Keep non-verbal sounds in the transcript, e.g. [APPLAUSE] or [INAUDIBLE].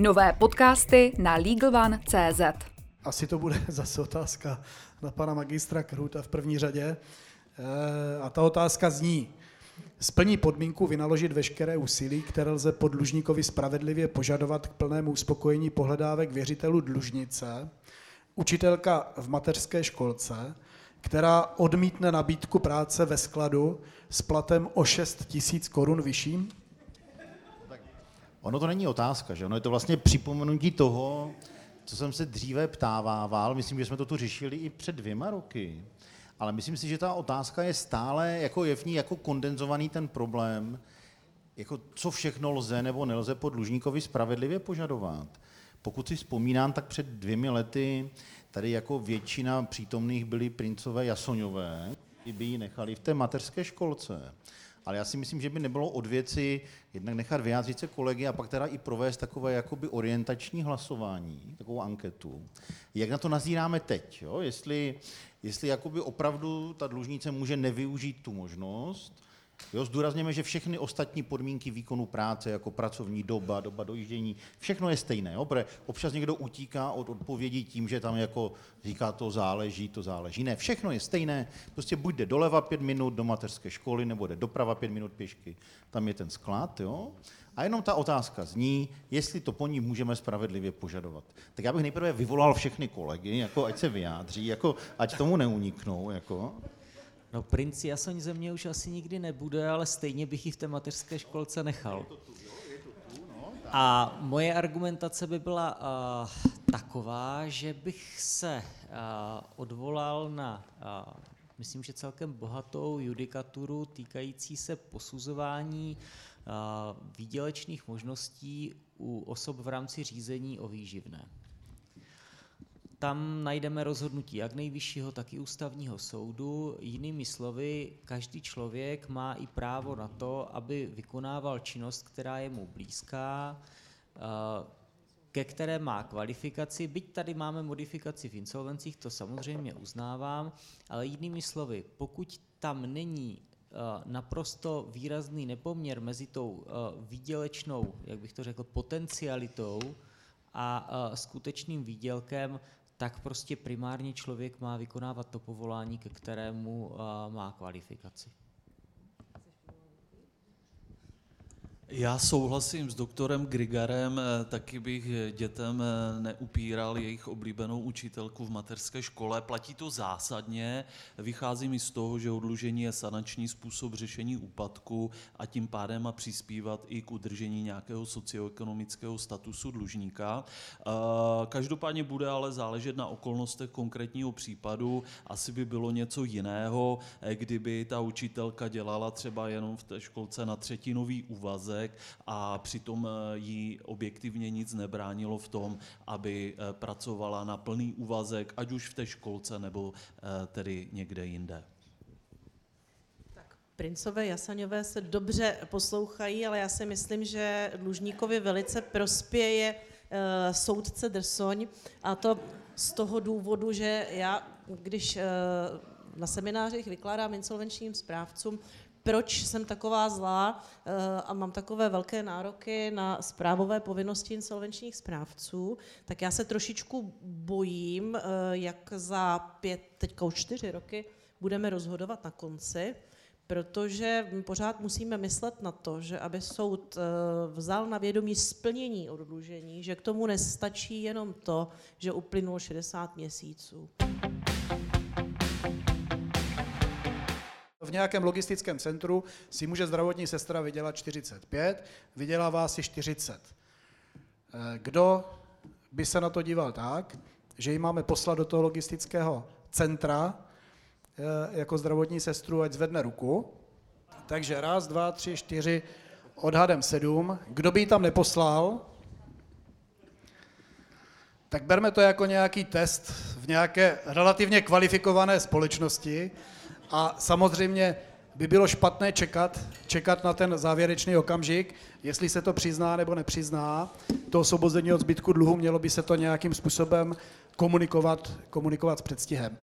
Nové podcasty na LegalOne.cz Asi to bude [LAUGHS] zase otázka na pana magistra Kruta v první řadě. Eh, A ta otázka zní, splní podmínku vynaložit veškeré úsilí, které lze po dlužníkovi spravedlivě požadovat k plnému uspokojení pohledávek věřitelů dlužnice, učitelka v mateřské školce, která odmítne nabídku práce ve skladu s platem o 6 tisíc korun vyšším? Ono to není otázka, že? Ono je to vlastně připomenutí toho, co jsem se dříve ptávával. Myslím, že jsme to tu řešili i před dvěma roky. Ale myslím si, že ta otázka je stále, jako je v ní jako kondenzovaný ten problém, jako co všechno lze nebo nelze po dlužníkovi spravedlivě požadovat. Pokud si vzpomínám, tak před dvěmi lety tady jako většina přítomných byli princové Jasoňové, by ji nechali v té mateřské školce. Ale já si myslím, že by nebylo od věci jednak nechat vyjádřit se kolegy a pak teda i provést takové jakoby orientační hlasování, takovou anketu. Jak na to nazíráme teď? Jo? Jestli, jestli jakoby opravdu ta dlužnice může nevyužít tu možnost, Jo, zdůrazněme, že všechny ostatní podmínky výkonu práce, jako pracovní doba, doba dojíždění, všechno je stejné. Jo? Protože občas někdo utíká od odpovědí tím, že tam jako říká, to záleží, to záleží. Ne, všechno je stejné. Prostě buď jde doleva pět minut do mateřské školy, nebo jde doprava pět minut pěšky. Tam je ten sklad. Jo? A jenom ta otázka zní, jestli to po ní můžeme spravedlivě požadovat. Tak já bych nejprve vyvolal všechny kolegy, jako ať se vyjádří, jako ať tomu neuniknou. Jako. No princ Jasoň ze mě už asi nikdy nebude, ale stejně bych ji v té mateřské školce nechal. A moje argumentace by byla uh, taková, že bych se uh, odvolal na, uh, myslím, že celkem bohatou judikaturu týkající se posuzování uh, výdělečných možností u osob v rámci řízení o výživné. Tam najdeme rozhodnutí jak nejvyššího, tak i ústavního soudu. Jinými slovy, každý člověk má i právo na to, aby vykonával činnost, která je mu blízká, eh, ke které má kvalifikaci. Byť tady máme modifikaci v insolvencích, to samozřejmě uznávám, ale jinými slovy, pokud tam není eh, naprosto výrazný nepoměr mezi tou eh, výdělečnou, jak bych to řekl, potencialitou a skutečným výdělkem, tak prostě primárně člověk má vykonávat to povolání, ke kterému má kvalifikaci. Já souhlasím s doktorem Grigarem, eh, taky bych dětem eh, neupíral jejich oblíbenou učitelku v mateřské škole. Platí to zásadně, vychází mi z toho, že odlužení je sanační způsob řešení úpadku a tím pádem má přispívat i k udržení nějakého socioekonomického statusu dlužníka. Eh, každopádně bude ale záležet na okolnostech konkrétního případu. Asi by bylo něco jiného, kdyby ta učitelka dělala třeba jenom v té školce na třetinový úvazek, úvazek a přitom eh, jí objektivně nic nebránilo v tom, aby eh, pracovala na plný úvazek, ať už v té školce nebo eh, tedy někde jinde. Princové Jasaňové se dobře poslouchají, ale já si myslím, že dlužníkovi velice prospěje uh, soudce Drsoň a to z toho důvodu, že já, když uh, na seminářích vykládám insolvenčním správcům, proč jsem taková zlá eh, a mám takové velké nároky na správové povinnosti insolvenčních správců, tak já se trošičku bojím, eh, jak za pět, teďka už čtyři roky budeme rozhodovat na konci, protože pořád musíme myslet na to, že aby soud eh, vzal na vědomí splnění odlužení, že k tomu nestačí jenom to, že uplynulo 60 měsíců. V nějakém logistickém centru si může zdravotní sestra vydělat 45, vydělává si 40. Eh, kdo by se na to díval tak, že ji máme poslat do toho logistického centra eh, jako zdravotní sestru, ať zvedne ruku. Takže raz, dva, tři, čtyři, odhadem sedm. Kdo by ji tam neposlal, tak berme to jako nějaký test v nějaké relativně kvalifikované společnosti, a samozřejmě by bylo špatné čekat, čekat na ten závěrečný okamžik, jestli se to přizná nebo nepřizná. To osvobození od zbytku dluhu mělo by se to nějakým způsobem komunikovat, komunikovat s předstihem.